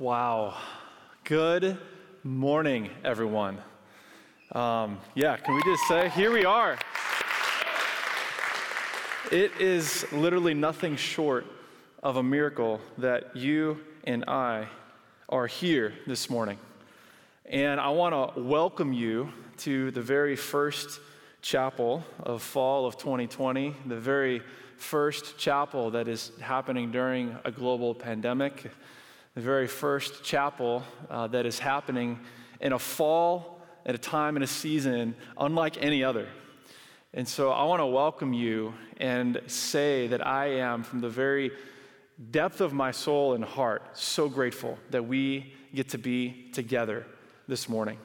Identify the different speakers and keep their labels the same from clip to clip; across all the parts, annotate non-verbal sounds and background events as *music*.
Speaker 1: Wow. Good morning, everyone. Um, yeah, can we just say, here we are. It is literally nothing short of a miracle that you and I are here this morning. And I want to welcome you to the very first chapel of fall of 2020, the very first chapel that is happening during a global pandemic, the very first chapel uh, that is happening in a fall at a time and a season unlike any other. And so I want to welcome you and say that I am, from the very depth of my soul and heart, so grateful that we get to be together this morning.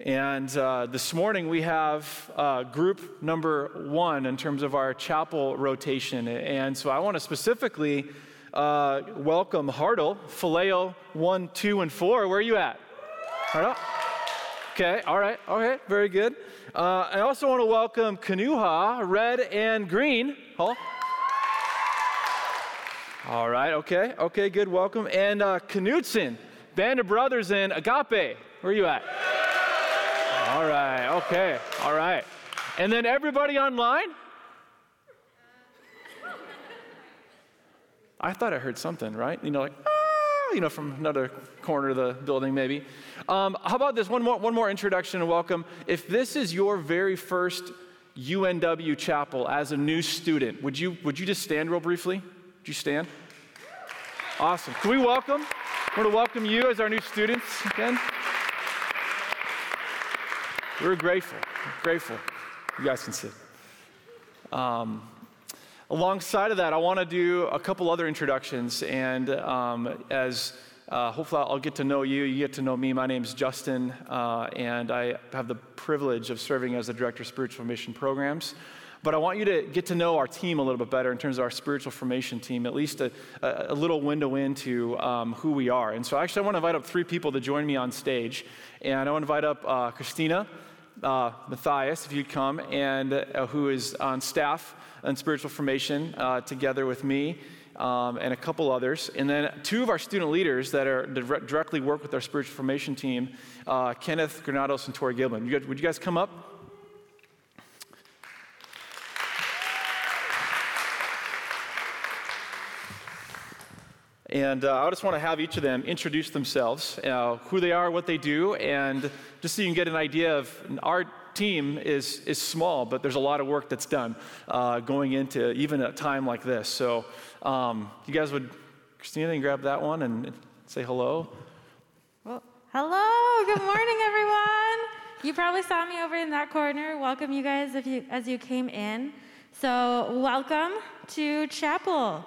Speaker 1: And uh, this morning we have uh, group number one in terms of our chapel rotation. And so I want to specifically uh, welcome Hartle, Phileo 1, 2, and 4. Where are you at? Hartle? Okay, all right, okay, very good. Uh, I also want to welcome Kanuha, red and green. All right, okay, okay, good, welcome. And uh, Band of Brothers in Agape. Where are you at? All right, okay, all right. And then everybody online? I thought I heard something, right? You know, like, ah, you know, from another corner of the building, maybe. Um, how about this? One more, one more introduction and welcome. If this is your very first UNW chapel as a new student, would you, would you just stand real briefly? Would you stand? Awesome. Can we welcome? I want to welcome you as our new students again. We're grateful. We're grateful. You guys can sit. Um, alongside of that, I want to do a couple other introductions. And um, as uh, hopefully I'll get to know you, you get to know me. My name is Justin, uh, and I have the privilege of serving as the Director of Spiritual Mission Programs. But I want you to get to know our team a little bit better in terms of our spiritual formation team, at least a, a little window into um, who we are. And so, actually, I want to invite up three people to join me on stage. And I want to invite up uh, Christina uh, Matthias, if you'd come, and uh, who is on staff in spiritual formation uh, together with me. Um, and a couple others. And then two of our student leaders that are directly work with our spiritual formation team, uh, Kenneth Granados and Tori Giblin. You guys, would you guys come up? And uh, I just want to have each of them introduce themselves, uh, who they are, what they do, and just so you can get an idea of our team is, is small, but there's a lot of work that's done uh, going into even a time like this. So, um, you guys would, Christina, you grab that one and say hello.
Speaker 2: Well, hello. Good morning, everyone. You probably saw me over in that corner. Welcome, you guys, if you, as you came in. So, welcome to chapel.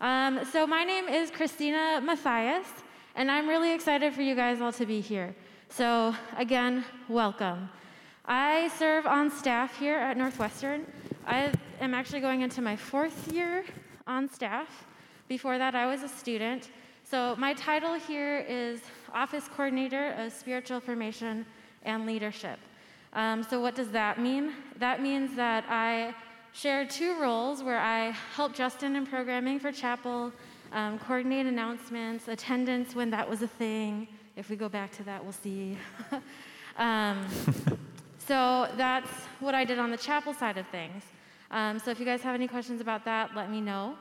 Speaker 2: Um, so, my name is Christina Matthias, and I'm really excited for you guys all to be here. So, again, welcome. I serve on staff here at Northwestern. I am actually going into my fourth year on staff. Before that, I was a student. So, my title here is Office Coordinator of Spiritual Formation and Leadership. Um, so, what does that mean? That means that I share two roles where I help Justin in programming for chapel, um, coordinate announcements, attendance when that was a thing, if we go back to that, we'll see. *laughs* um, so that's what I did on the chapel side of things. Um, so if you guys have any questions about that, let me know.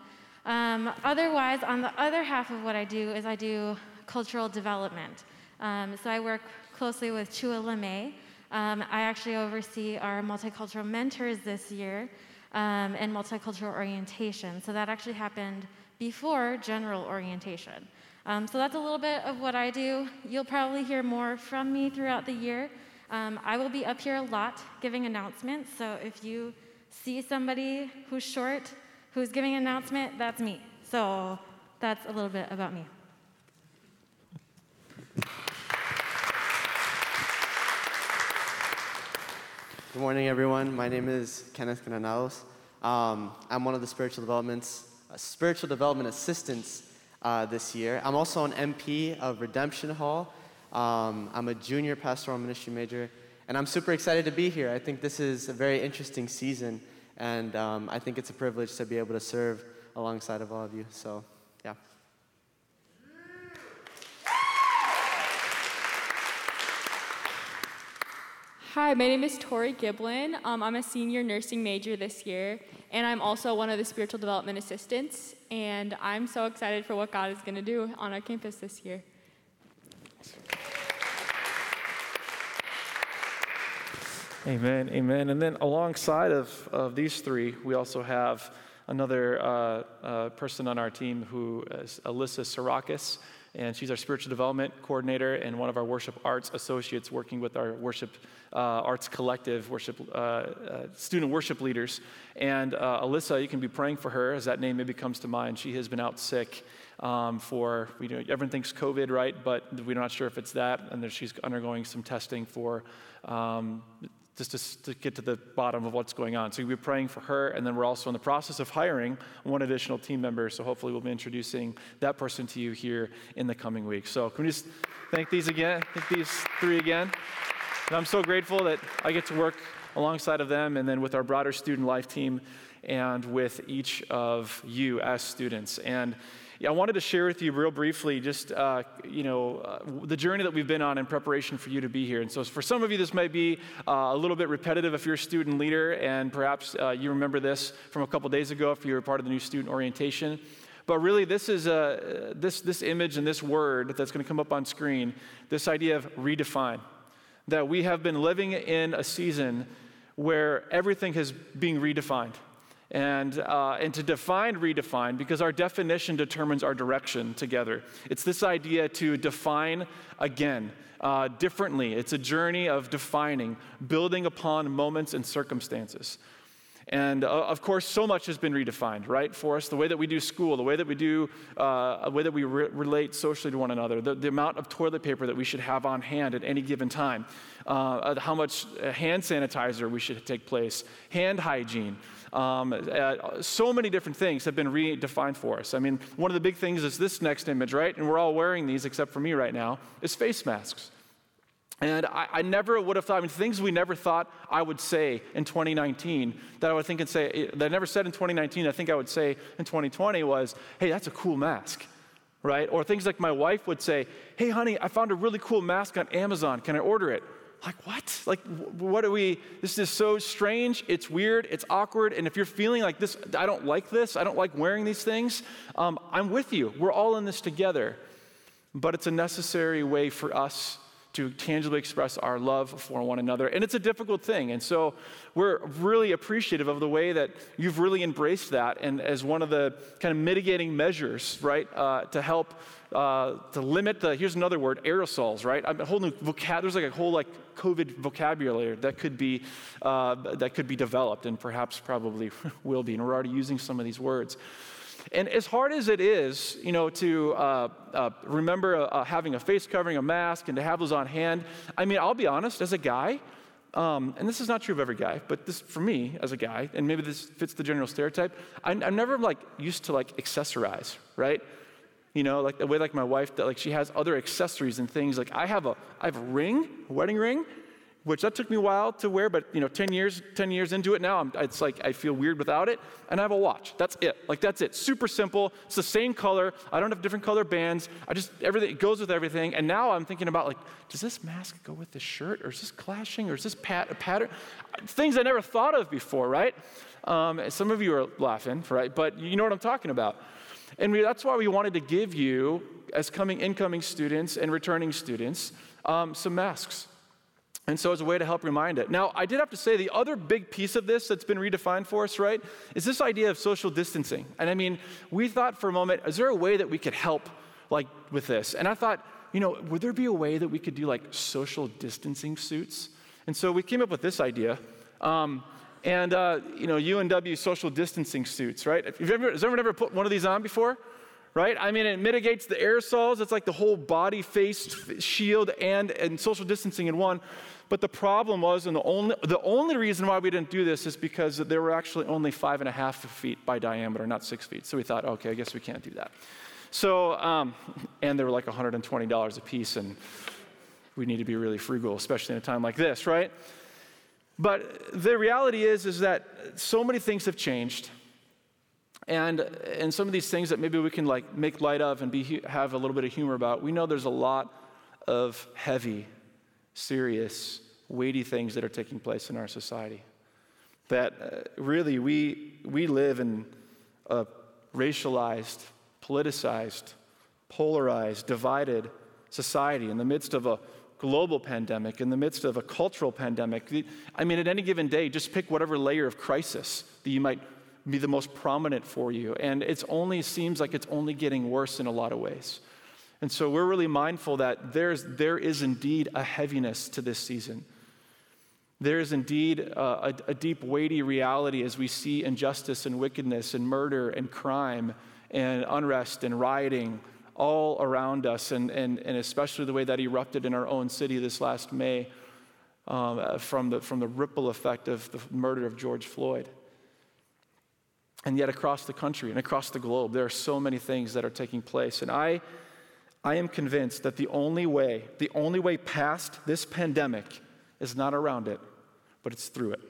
Speaker 2: Um, otherwise, on the other half of what I do is I do cultural development. Um, so I work closely with Chua LeMay. Um, I actually oversee our multicultural mentors this year um, and multicultural orientation. So that actually happened before general orientation. Um, so that's a little bit of what I do. You'll probably hear more from me throughout the year. Um, I will be up here a lot giving announcements. So if you see somebody who's short, who's giving an announcement, that's me. So that's a little bit about me.
Speaker 3: Good morning, everyone. My name is Kenneth Granados. Um, I'm one of the spiritual developments, uh, spiritual development assistants uh, this year. I'm also an MP of Redemption Hall. Um, I'm a junior pastoral ministry major, and I'm super excited to be here. I think this is a very interesting season, and um, I think it's a privilege to be able to serve alongside of all of you. So, yeah.
Speaker 4: Hi, my name is Tori Giblin. Um, I'm a senior nursing major this year, and I'm also one of the spiritual development assistants. And I'm so excited for what God is going to do on our campus this year.
Speaker 1: Amen, amen. And then alongside of, of these three, we also have another uh, uh, person on our team who is Alyssa Sarakis, and she's our spiritual development coordinator and one of our worship arts associates working with our worship uh, arts collective, worship uh, uh, student worship leaders. And uh, Alyssa, you can be praying for her as that name maybe comes to mind. She has been out sick um, for, you know, everyone thinks COVID, right? But we're not sure if it's that, and she's undergoing some testing for um, just to, to, get to the bottom of what's going on. So we'll be praying for her, and then we're also in the process of hiring one additional team member. So hopefully we'll be introducing that person to you here in the coming weeks. So can we just thank these again, thank these three again? And I'm so grateful that I get to work alongside of them and then with our broader student life team and with each of you as students. And I wanted to share with you real briefly just, uh, you know, uh, the journey that we've been on in preparation for you to be here. And so for some of you, this might be uh, a little bit repetitive if you're a student leader, and perhaps uh, you remember this from a couple days ago if you were part of the new student orientation. But really, this is a, this, this image and this word that's going to come up on screen, this idea of redefine. That we have been living in a season where everything is being redefined and, uh, and to define, redefine, because our definition determines our direction together. It's this idea to define again, uh, differently. It's a journey of defining, building upon moments and circumstances. And uh, of course, so much has been redefined, right, for us. The way that we do school, the way that we do, uh, the way that we re- relate socially to one another, the, the, amount of toilet paper that we should have on hand at any given time, uh, how much hand sanitizer we should take place, hand hygiene. Um, uh, so many different things have been redefined for us. I mean, one of the big things is this next image, right? And we're all wearing these except for me right now, is face masks. And I, I, never would have thought, I mean, things we never thought I would say in 2019 that I would think and say, that I never said in 2019, I think I would say in 2020 was, hey, that's a cool mask, right? Or things like my wife would say, hey, honey, I found a really cool mask on Amazon. Can I order it? like what like what are we this is so strange it's weird it's awkward and if you're feeling like this i don't like this i don't like wearing these things um, i'm with you we're all in this together but it's a necessary way for us to tangibly express our love for one another. And it's a difficult thing. And so we're really appreciative of the way that you've really embraced that and as one of the kind of mitigating measures, right, uh, to help uh, to limit the, here's another word, aerosols, right? A whole new vocab, there's like a whole like COVID vocabulary that could be, uh, that could be developed and perhaps probably *laughs* will be. And we're already using some of these words. And as hard as it is, you know, to uh, uh, remember uh, having a face covering, a mask, and to have those on hand, I mean, I'll be honest, as a guy, um, and this is not true of every guy, but this for me as a guy, and maybe this fits the general stereotype. I'm, I'm never like used to like accessorize, right? You know, like the way like my wife that like she has other accessories and things. Like I have a I have a ring, a wedding ring, which that took me a while to wear, but you know, 10 years, 10 years into it now, I'm, it's like I feel weird without it. And I have a watch. That's it. Like that's it. Super simple. It's the same color. I don't have different color bands. I just everything it goes with everything. And now I'm thinking about like, does this mask go with this shirt, or is this clashing, or is this pat, a pattern? Things I never thought of before, right? Um, some of you are laughing, right? But you know what I'm talking about. And we, that's why we wanted to give you, as coming incoming students and returning students, um, some masks. And so, as a way to help remind it. Now, I did have to say the other big piece of this that's been redefined for us, right, is this idea of social distancing. And I mean, we thought for a moment, is there a way that we could help, like, with this? And I thought, you know, would there be a way that we could do like social distancing suits? And so we came up with this idea. Um, and, uh, you know, UNW social distancing suits, right? Ever, has everyone ever put one of these on before? Right? I mean, it mitigates the aerosols. It's like the whole body face shield and, and social distancing in one. But the problem was, and the only, the only reason why we didn't do this is because there were actually only five and a half feet by diameter, not six feet. So we thought, okay, I guess we can't do that. So, um, and they were like $120 a piece, and we need to be really frugal, especially in a time like this, right? But the reality is, is that so many things have changed. And, and some of these things that maybe we can like make light of and be, have a little bit of humor about, we know there's a lot of heavy, serious weighty things that are taking place in our society. That uh, really we, we live in a racialized, politicized, polarized, divided society in the midst of a global pandemic, in the midst of a cultural pandemic. I mean, at any given day, just pick whatever layer of crisis that you might be the most prominent for you. And it's only seems like it's only getting worse in a lot of ways. And so we're really mindful that there's, there is indeed a heaviness to this season. There is indeed a, a, deep, weighty reality as we see injustice and wickedness and murder and crime and unrest and rioting all around us, and, and, and especially the way that erupted in our own city this last May um, from, the, from the ripple effect of the murder of George Floyd. And yet, across the country and across the globe, there are so many things that are taking place. And I, I am convinced that the only way, the only way past this pandemic is not around it, but it's through it.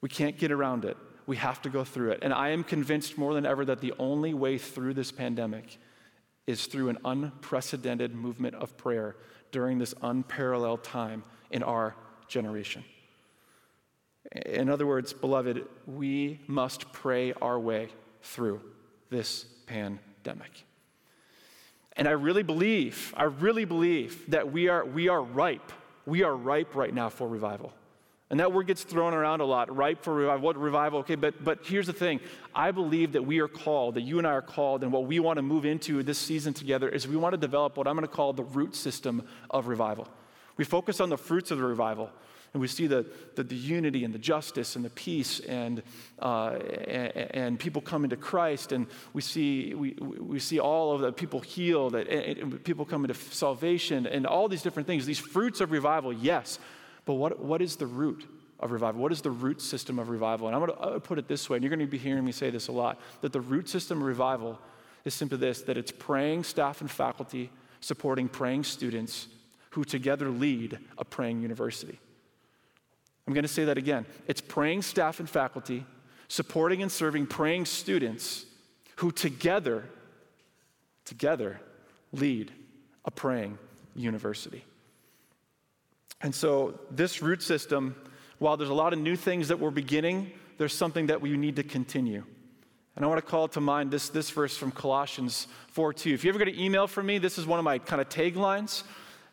Speaker 1: We can't get around it. We have to go through it. And I am convinced more than ever that the only way through this pandemic is through an unprecedented movement of prayer during this unparalleled time in our generation. In other words, beloved, we must pray our way through this pandemic. And I really believe, I really believe that we are, we are ripe. We are ripe right now for revival. And that word gets thrown around a lot, ripe for revival. What revival? Okay, but, but here's the thing. I believe that we are called, that you and I are called, and what we want to move into this season together is we want to develop what I'm going to call the root system of revival. We focus on the fruits of the revival. And we see the, the, the, unity and the justice and the peace and, uh, and, and, people coming to Christ. And we see, we, we see all of the people healed, and, and people coming to salvation, and all these different things. These fruits of revival, yes. But what, what is the root of revival? What is the root system of revival? And I'm going to put it this way, and you're going to be hearing me say this a lot that the root system of revival is simply this that it's praying staff and faculty supporting praying students who together lead a praying university. I'm going to say that again. It's praying staff and faculty, supporting and serving praying students who together, together lead a praying university. And so, this root system, while there's a lot of new things that we're beginning, there's something that we need to continue. And I want to call to mind this, this verse from Colossians 4 2. If you ever get an email from me, this is one of my kind of taglines.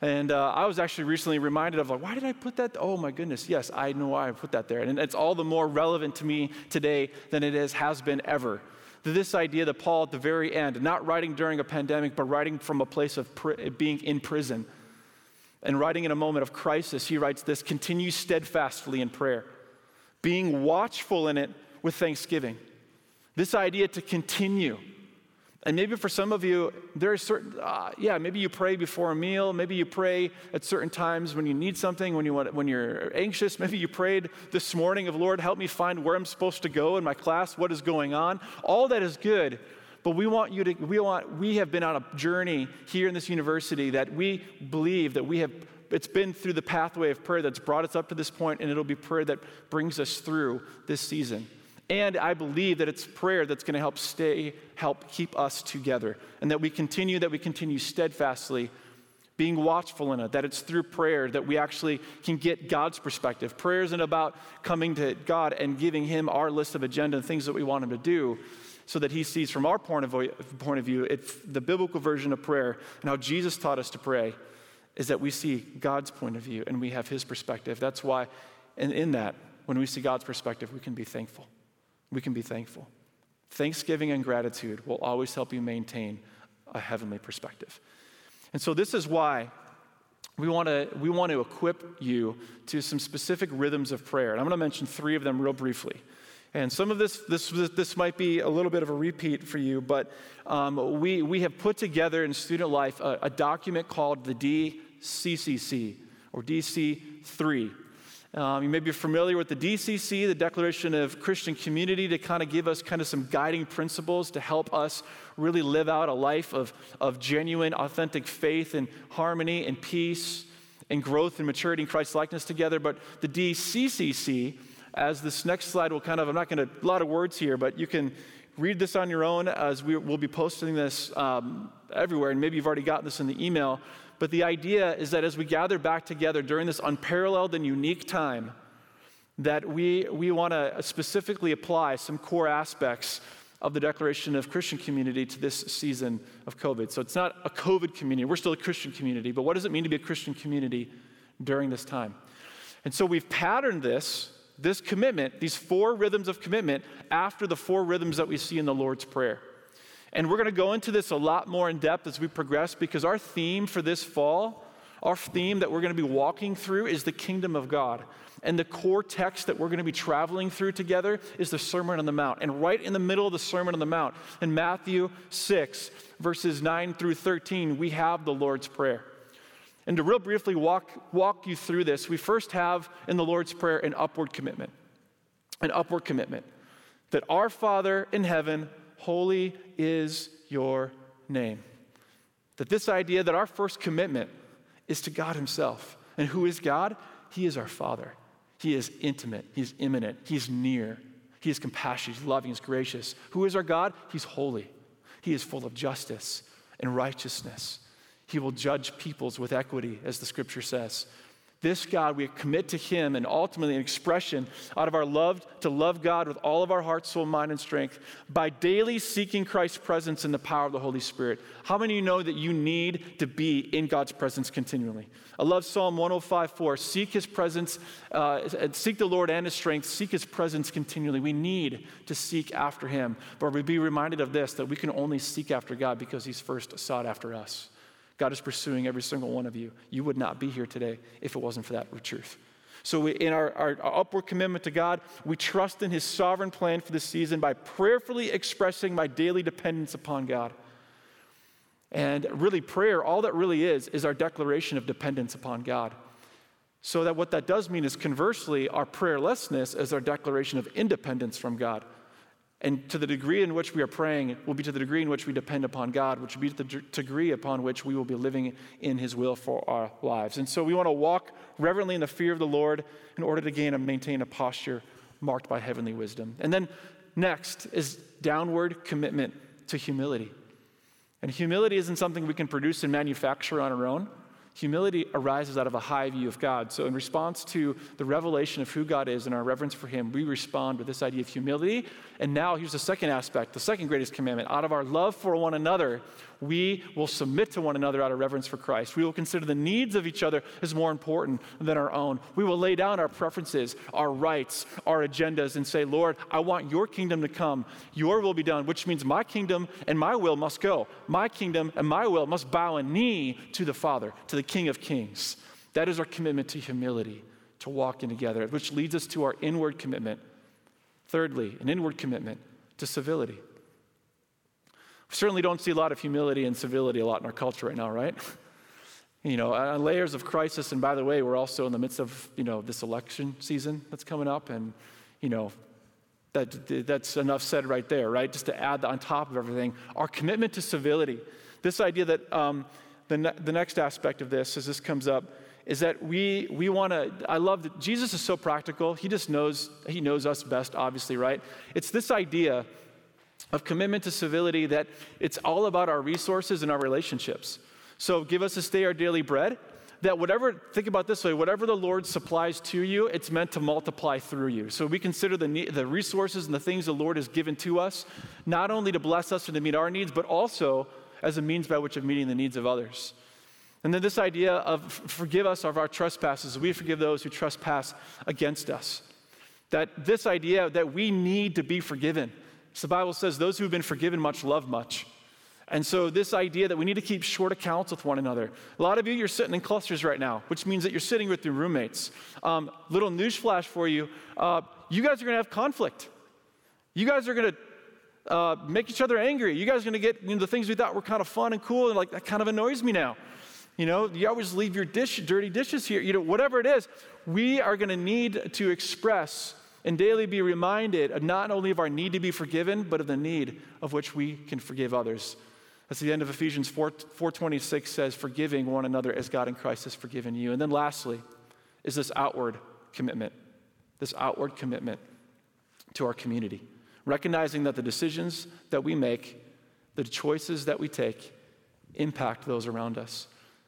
Speaker 1: And uh, I was actually recently reminded of, like, why did I put that? Oh my goodness, yes, I know why I put that there. And it's all the more relevant to me today than it is, has been ever. This idea that Paul, at the very end, not writing during a pandemic, but writing from a place of pr- being in prison, and writing in a moment of crisis, he writes this continue steadfastly in prayer, being watchful in it with thanksgiving. This idea to continue and maybe for some of you, there are certain, uh, yeah, maybe you pray before a meal. Maybe you pray at certain times when you need something, when, you want, when you're anxious. *laughs* Maybe you prayed this morning of, Lord, help me find where I'm supposed to go in my class, what is going on. All that is good. But we want you to, we want, we have been on a journey here in this university that we believe that we have, it's been through the pathway of prayer that's brought us up to this point, and it'll be prayer that brings us through this season. And I believe that it's prayer that's going to help stay, help keep us together. And that we continue, that we continue steadfastly being watchful in it, that it's through prayer that we actually can get God's perspective. Prayer isn't about coming to God and giving Him our list of agenda and things that we want Him to do so that He sees from our point of point of view it's the biblical version of prayer and how Jesus taught us to pray is that we see God's point of view and we have His perspective. That's why, and in that, when we see God's perspective, we can be thankful we can be thankful. Thanksgiving and gratitude will always help you maintain a heavenly perspective. And so, this is why we want to we want to equip you to some specific rhythms of prayer. And I'm going to mention three of them real briefly. And some of this, this, this might be a little bit of a repeat for you, but um, we, we have put together in student life a, a document called the DCCC, or DC3. Um, you may be familiar with the DCC, the Declaration of Christian Community, to kind of give us kind of some guiding principles to help us really live out a life of, of genuine, authentic faith and harmony and peace and growth and maturity in Christ's likeness together. But the DCCC, as this next slide will kind of, I'm not going to, a lot of words here, but you can read this on your own as we will be posting this um, everywhere. And maybe you've already gotten this in the email. But the idea is that as we gather back together during this unparalleled and unique time, that we, we want to specifically apply some core aspects of the declaration of Christian community to this season of COVID. So it's not a COVID community, we're still a Christian community, but what does it mean to be a Christian community during this time? And so we've patterned this, this commitment, these four rhythms of commitment, after the four rhythms that we see in the Lord's Prayer. And we're going to go into this a lot more in depth as we progress because our theme for this fall, our theme that we're going to be walking through is the kingdom of God. And the core text that we're going to be traveling through together is the Sermon on the Mount. And right in the middle of the Sermon on the Mount, in Matthew 6, verses 9 through 13, we have the Lord's Prayer. And to real briefly walk, walk you through this, we first have in the Lord's Prayer an upward commitment. An upward commitment that our Father in heaven, holy is your name. That this idea that our first commitment is to God Himself. And who is God? He is our Father. He is intimate, He's immanent, He's near, He is compassionate, He's loving, He's gracious. Who is our God? He's holy. He is full of justice and righteousness. He will judge peoples with equity, as the scripture says. This God, we commit to Him and ultimately an expression out of our love to love God with all of our heart, soul, mind, and strength by daily seeking Christ's presence in the power of the Holy Spirit. How many of you know that you need to be in God's presence continually? I love Psalm 105 4. Seek His presence, uh, seek the Lord and His strength, seek His presence continually. We need to seek after Him. But we be reminded of this that we can only seek after God because He's first sought after us. God is pursuing every single one of you. You would not be here today if it wasn't for that truth. So, we, in our, our, our, upward commitment to God, we trust in His sovereign plan for this season by prayerfully expressing my daily dependence upon God. And really, prayer, all that really is, is our declaration of dependence upon God. So, that what that does mean is conversely, our prayerlessness is our declaration of independence from God. And to the degree in which we are praying will be to the degree in which we depend upon God, which will be the degree upon which we will be living in His will for our lives. And so we want to walk reverently in the fear of the Lord in order to gain and maintain a posture marked by heavenly wisdom. And then next is downward commitment to humility. And humility isn't something we can produce and manufacture on our own. Humility arises out of a high view of God. So, in response to the revelation of who God is and our reverence for Him, we respond with this idea of humility. And now, here's the second aspect, the second greatest commandment. Out of our love for one another, we will submit to one another out of reverence for Christ. We will consider the needs of each other as more important than our own. We will lay down our preferences, our rights, our agendas, and say, Lord, I want your kingdom to come. Your will be done, which means my kingdom and my will must go. My kingdom and my will must bow a knee to the Father, to the King of Kings. That is our commitment to humility, to walking together, which leads us to our inward commitment. Thirdly, an inward commitment to civility. We certainly don't see a lot of humility and civility a lot in our culture right now, right? *laughs* You know, uh, layers of crisis. And by the way, we're also in the midst of, you know, this election season that's coming up. And, you know, that, that's enough said right there, right? Just to add on top of everything, our commitment to civility. This idea that um, the, ne- the next aspect of this, as this comes up, is that we, we want to, I love that Jesus is so practical. He just knows, he knows us best, obviously, right? It's this idea of commitment to civility that it's all about our resources and our relationships. So give us this day our daily bread. That whatever, think about this way, whatever the Lord supplies to you, it's meant to multiply through you. So we consider the, the resources and the things the Lord has given to us, not only to bless us and to meet our needs, but also as a means by which of meeting the needs of others. And then this idea of forgive us of our trespasses, we forgive those who trespass against us. That this idea that we need to be forgiven. So the Bible says, those who've been forgiven much love much. And so, this idea that we need to keep short accounts with one another. A lot of you, you're sitting in clusters right now, which means that you're sitting with your roommates. Um, little newsflash for you uh, you guys are going to have conflict. You guys are going to uh, make each other angry. You guys are going to get you know, the things we thought were kind of fun and cool, and like, that kind of annoys me now. You know, you always leave your dish, dirty dishes here. You know, whatever it is, we are going to need to express and daily be reminded not only of our need to be forgiven, but of the need of which we can forgive others. That's the end of Ephesians 4, 4.26 says, forgiving one another as God in Christ has forgiven you. And then lastly is this outward commitment, this outward commitment to our community. Recognizing that the decisions that we make, the choices that we take, impact those around us.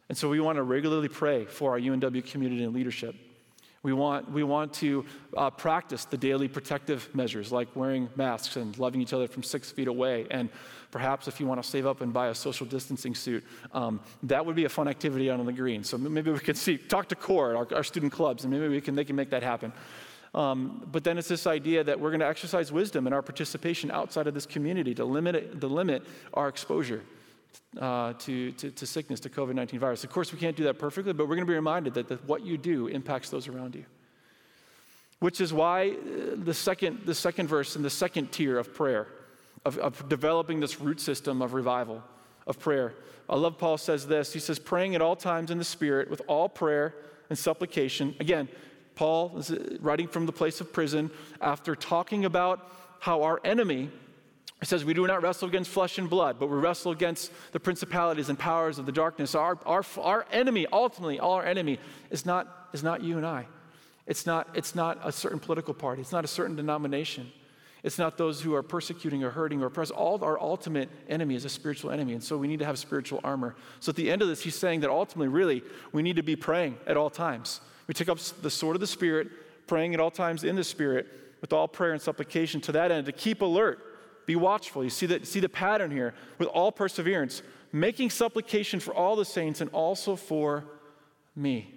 Speaker 1: And so we want to regularly pray for our UNW community and leadership. We want, we want to uh, practice the daily protective measures like wearing masks and loving each other from six feet away. And perhaps if you want to save up and buy a social distancing suit, um, that would be a fun activity out on the green. So maybe we could see, talk to CORE, our, our student clubs, and maybe we can, they can make that happen. Um, but then it's this idea that we're going to exercise wisdom in our participation outside of this community to limit, it, to limit our exposure uh, to, to, to, sickness, to COVID 19 virus. Of course, we can't do that perfectly, but we're going to be reminded that, that what you do impacts those around you. Which is why uh, the second, the second verse and the second tier of prayer, of, of developing this root system of revival, of prayer. I love Paul says this. He says, praying at all times in the Spirit with all prayer and supplication. Again, Paul is uh, writing from the place of prison after talking about how our enemy, it says, we do not wrestle against flesh and blood, but we wrestle against the principalities and powers of the darkness. Our, our, our enemy, ultimately, all our enemy, is not, is not you and I. It's not, it's not a certain political party, it's not a certain denomination. It's not those who are persecuting or hurting or oppressing. All our ultimate enemy is a spiritual enemy. And so we need to have spiritual armor. So at the end of this, he's saying that ultimately, really, we need to be praying at all times. We take up the sword of the Spirit, praying at all times in the Spirit with all prayer and supplication to that end, to keep alert be watchful. You see the, see the pattern here with all perseverance, making supplication for all the saints and also for me.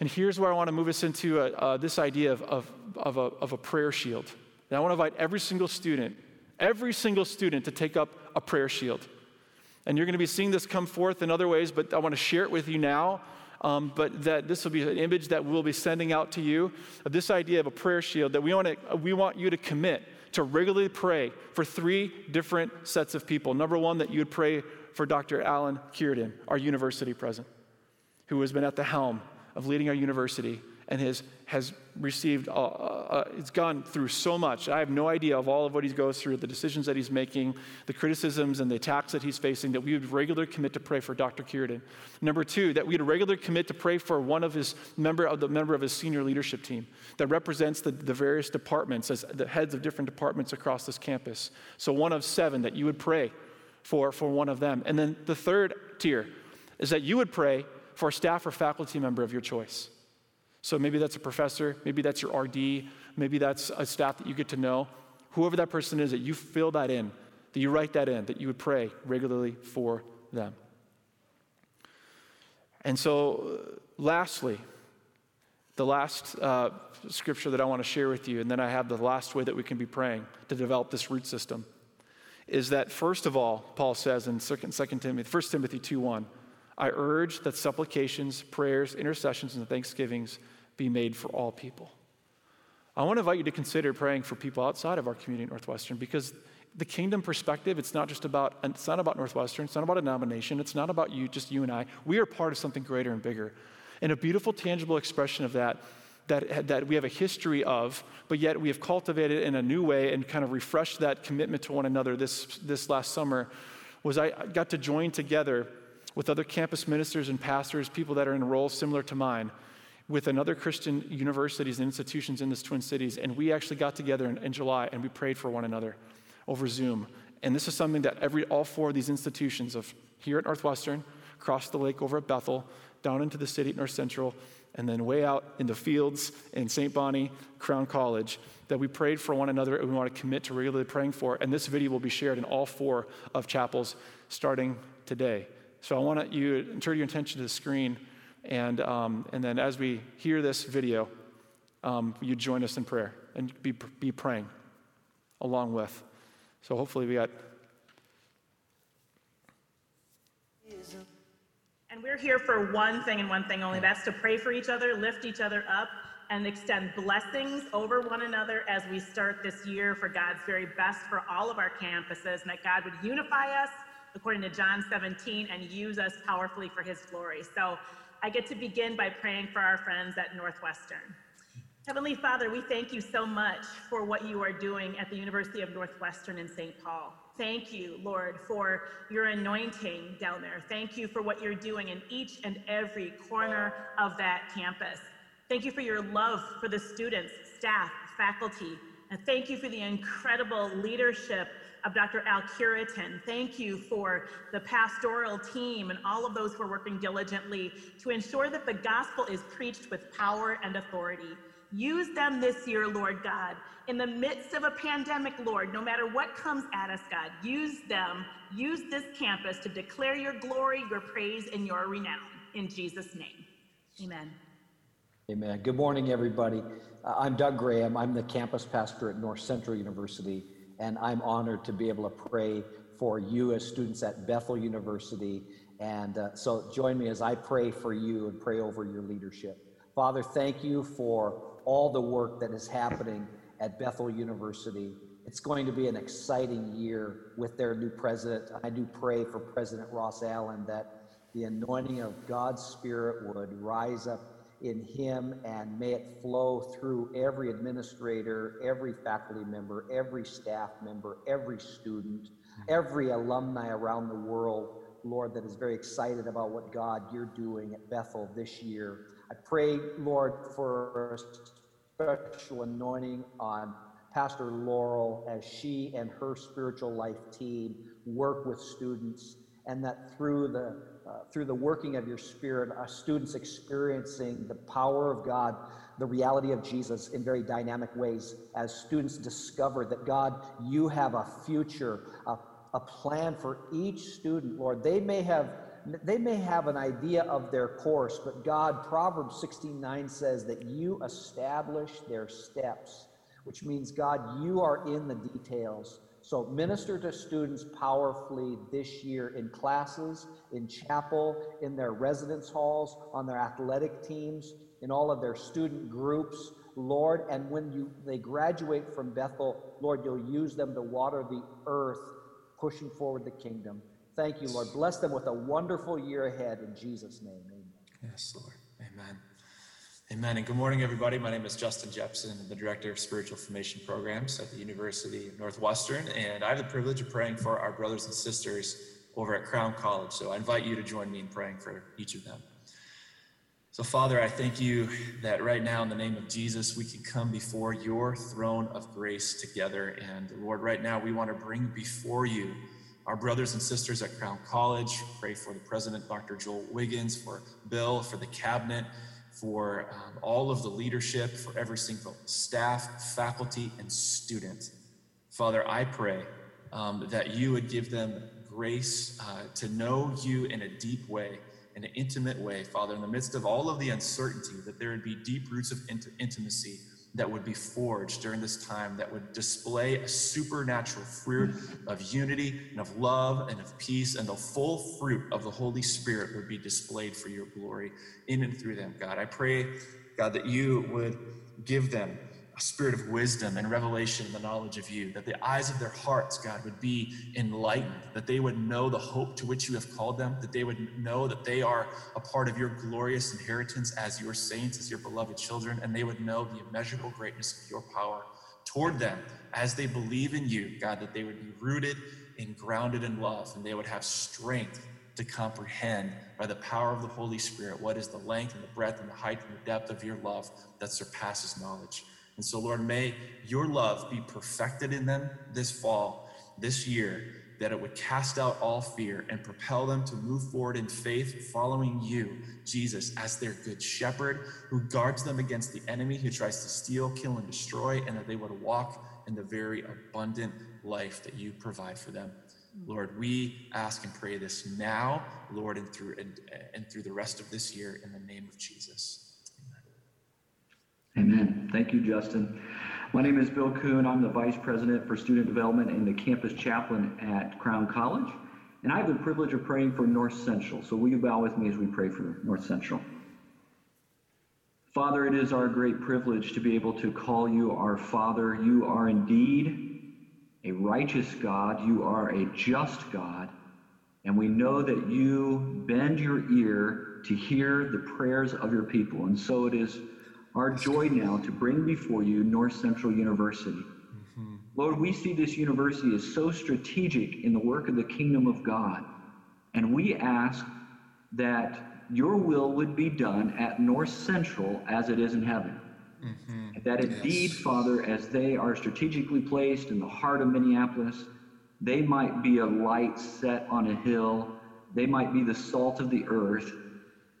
Speaker 1: And here's where I want to move us into a, uh, this idea of, of, of, a, of a prayer shield. And I want to invite every single student, every single student to take up a prayer shield. And you're going to be seeing this come forth in other ways, but I want to share it with you now. Um, but that this will be an image that we'll be sending out to you of this idea of a prayer shield that we want, to, we want you to commit to regularly pray for three different sets of people. Number one, that you would pray for Dr. Alan Cureton, our university president, who has been at the helm of leading our university and has, has received, uh, uh, uh, it's gone through so much. I have no idea of all of what he goes through, the decisions that he's making, the criticisms and the attacks that he's facing, that we would regularly commit to pray for Dr. Cureton. Number two, that we'd regularly commit to pray for one of his member of the member of his senior leadership team that represents the, the various departments as the heads of different departments across this campus. So one of seven that you would pray for for one of them. And then the third tier is that you would pray for a staff or faculty member of your choice. So maybe that's a professor, maybe that's your RD, maybe that's a staff that you get to know. Whoever that person is, that you fill that in, that you write that in, that you would pray regularly for them. And so, uh, lastly, the last uh, scripture that I want to share with you, and then I have the last way that we can be praying to develop this root system, is that first of all, Paul says in 2 Timothy, 1 Timothy 2 1, I urge that supplications, prayers, intercessions, and thanksgivings be made for all people. I want to invite you to consider praying for people outside of our community at Northwestern because the kingdom perspective, it's not just about, it's not about Northwestern, it's not about a denomination, it's not about you, just you and I. We are part of something greater and bigger. And a beautiful, tangible expression of that, that, that we have a history of, but yet we have cultivated in a new way and kind of refreshed that commitment to one another this, this last summer, was I got to join together with other campus ministers and pastors, people that are in roles similar to mine, with another Christian universities and institutions in this Twin Cities. And we actually got together in, in July and we prayed for one another over Zoom. And this is something that every, all four of these institutions of here at Northwestern, across the lake over at Bethel, down into the city at North Central, and then way out in the fields in St. Bonnie, Crown College, that we prayed for one another and we want to commit to regularly praying for. And this video will be shared in all four of chapels starting today. So I want you to turn your attention to the screen, and, um, and then as we hear this video, um, you join us in prayer and be, be praying along with. So hopefully we got.
Speaker 5: And we're here for one thing and one thing only that's to pray for each other, lift each other up, and extend blessings over one another as we start this year for God's very best for all of our campuses, and that God would unify us according to John 17, and use us powerfully for his glory. So I get to begin by praying for our friends at Northwestern. Heavenly Father, we thank you so much for what you are doing at the University of Northwestern in St. Paul. Thank you, Lord, for your anointing down there. Thank you for what you're doing in each and every corner of that campus. Thank you for your love for the students, staff, faculty, And thank you for the incredible leadership of Dr. Al Cureton. Thank you for the pastoral team and all of those who are working diligently to ensure that the gospel is preached with power and authority. Use them this year, Lord God, in the midst of a pandemic, Lord, no matter what comes at us, God. Use them, use this campus to declare your glory, your praise, and your renown. In Jesus' name, amen.
Speaker 6: Amen. Good morning, everybody. Uh, I'm Doug Graham. I'm the campus pastor at North Central University and I'm honored to be able to pray for you as students at Bethel University. And uh, so join me as I pray for you and pray over your leadership. Father, thank you for all the work that is happening at Bethel University. It's going to be an exciting year with their new president. I do pray for President Ross Allen that the anointing of God's Spirit would rise up in him and may it flow through every administrator, every faculty member, every staff member, every student, mm-hmm. every alumni around the world, Lord, that is very excited about what God you're doing at Bethel this year. I pray, Lord, for a special anointing on Pastor Laurel as she and her spiritual life team work with students, and that through the uh, through the working of your spirit, our students experiencing the power of God, the reality of Jesus in very dynamic ways as students discover that God, you have a future, a, a plan for each student, Lord. They may have they may have an idea of their course, but God, Proverbs 16:9 says that you establish their steps, which means God, you are in the details. So minister to students powerfully this year in classes, in chapel, in their residence halls, on their athletic teams, in all of their student groups. Lord, and when you they graduate from Bethel, Lord, you'll use them to water the earth, pushing forward the kingdom. Thank you, Lord. Bless them with a wonderful year ahead in Jesus' name. Amen.
Speaker 7: Yes, Lord. Amen. Amen. And good morning, everybody. My name is Justin Jepson. I'm the Director of Spiritual Formation Programs at the University of Northwestern, and I have the privilege of praying for our brothers and sisters over at Crown College. So I invite you to join me in praying for each of them. So, Father, I thank you that right now, in the name of Jesus, we can come before your throne of grace together. And Lord, right now, we want to bring before you our brothers and sisters at Crown College. Pray for the president, Dr. Joel Wiggins, for Bill, for the cabinet for um, all of the leadership, for every single staff, faculty, and student. Father, I pray um, that you would give them grace uh, to know you in a deep way, in an intimate way, Father, in the midst of all of the uncertainty, that there would be deep roots of int- intimacy that would be forged during this time that would display a supernatural fruit of unity and of love and of peace, and the full fruit of the Holy Spirit would be displayed for your glory in and through them, God. I pray, God, that you would give them a spirit of wisdom and revelation and the knowledge of you, that the eyes of their hearts, God, would be enlightened, that they would know the hope to which you have called them, that they would know that they are a part of your glorious inheritance as your saints, as your beloved children, and they would know the immeasurable greatness of your power toward them as they believe in you, God, that they would be rooted and grounded in love, and they would have strength to comprehend by the power of the Holy Spirit what is the length and the breadth and the height and the depth of your love that surpasses knowledge. And so, Lord, may your love be perfected in them this fall, this year, that it would cast out all fear and propel them to move forward in faith, following you, Jesus, as their good shepherd who guards them against the enemy who tries to steal, kill, and destroy, and that they would walk in the very abundant life that you provide for them. Mm. Lord, we ask and pray this now, Lord, and through and, and through the rest of this year in the name of Jesus.
Speaker 8: Amen. Thank you, Justin. My name is Bill Kuhn. I'm the Vice President for Student Development and the Campus Chaplain at Crown College. And I have the privilege of praying for North Central. So will you bow with me as we pray for North Central? Father, it is our great privilege to be able to call you our Father. You are indeed a righteous God. You are a just God. And we know that you bend your ear to hear the prayers of your people. And so it is our joy now to bring before you North Central University. Mm-hmm. Lord, we see this university as so strategic in the work of the kingdom of God. And we ask that your will would be done at North Central as it is in heaven. And that indeed, Father, as they are strategically placed in the heart of Minneapolis, they might be a light set on a hill, they might be the salt of the earth,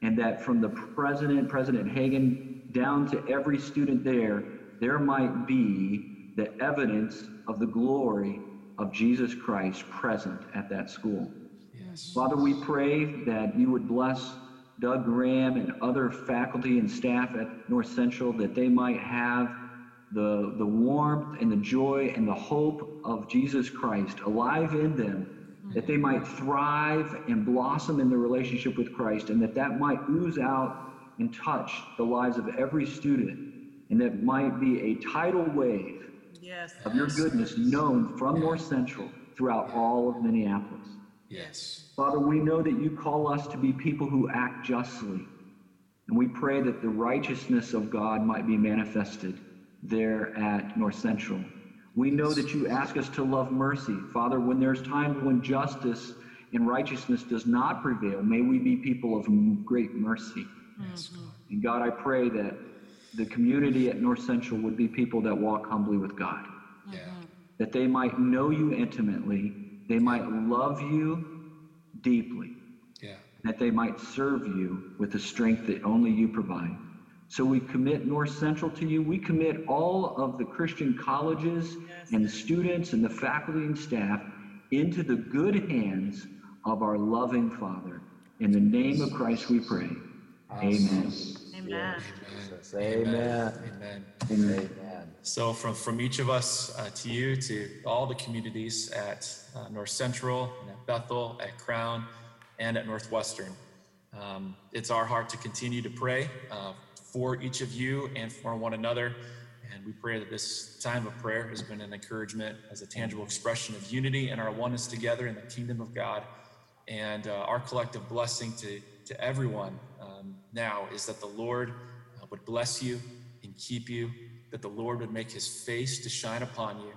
Speaker 8: and that from the president, President Hagan, down to every student there, there might be the evidence of the glory of Jesus Christ present at that school.
Speaker 7: Yes.
Speaker 8: Father, we pray that you would bless Doug Graham and other faculty and staff at North Central, that they might have the, the warmth and the joy and the hope of Jesus Christ alive in them, that they might thrive and blossom in their relationship with Christ, and that that might ooze out and touch the lives of every student, and that might be a tidal wave
Speaker 5: Yes.
Speaker 8: of your goodness known from North Central throughout all of Minneapolis.
Speaker 7: Yes.
Speaker 8: Father, we know that you call us to be people who act justly. And we pray that the righteousness of God might be manifested there at North Central. We know that you ask us to love mercy. Father, when there's times when justice and righteousness does not prevail, may we be people of great mercy.
Speaker 7: Yes, God.
Speaker 8: And God, I pray that the community at North Central would be people that walk humbly with God, mm-hmm.
Speaker 7: Yeah.
Speaker 8: that they might know you intimately, they might love you deeply,
Speaker 7: Yeah.
Speaker 8: that they might serve you with the strength that only you provide. So we commit North Central to you. We commit all of the Christian colleges and the students and the faculty and staff into the good hands of our loving Father. In the name of Christ we pray. Amen.
Speaker 5: Amen.
Speaker 6: Jesus. Amen.
Speaker 7: Amen.
Speaker 6: Amen.
Speaker 7: So, from, from each of us uh, to you, to all the communities at uh, North Central, and at Bethel, at Crown, and at Northwestern, um, it's our heart to continue to pray uh, for each of you and for one another. And we pray that this time of prayer has been an encouragement as a tangible expression of unity and our oneness together in the kingdom of God. And uh, our collective blessing to, to everyone um, now is that the Lord uh, would bless you and keep you, that the Lord would make his face to shine upon you,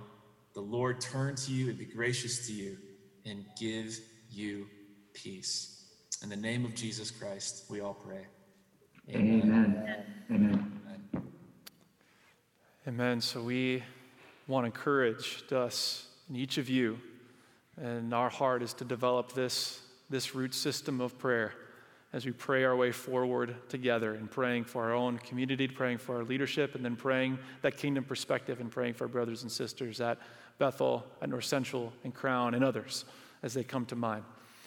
Speaker 7: the Lord turn to you and be gracious to you and give you peace. In the name of Jesus Christ, we all pray.
Speaker 8: Amen. Amen.
Speaker 1: Amen. So we want to encourage us and each of you, and our heart is to develop this, this root system of prayer as we pray our way forward together and praying for our own community, praying for our leadership, and then praying that kingdom perspective and praying for our brothers and sisters at Bethel, at North Central, and Crown, and others as they come to mind.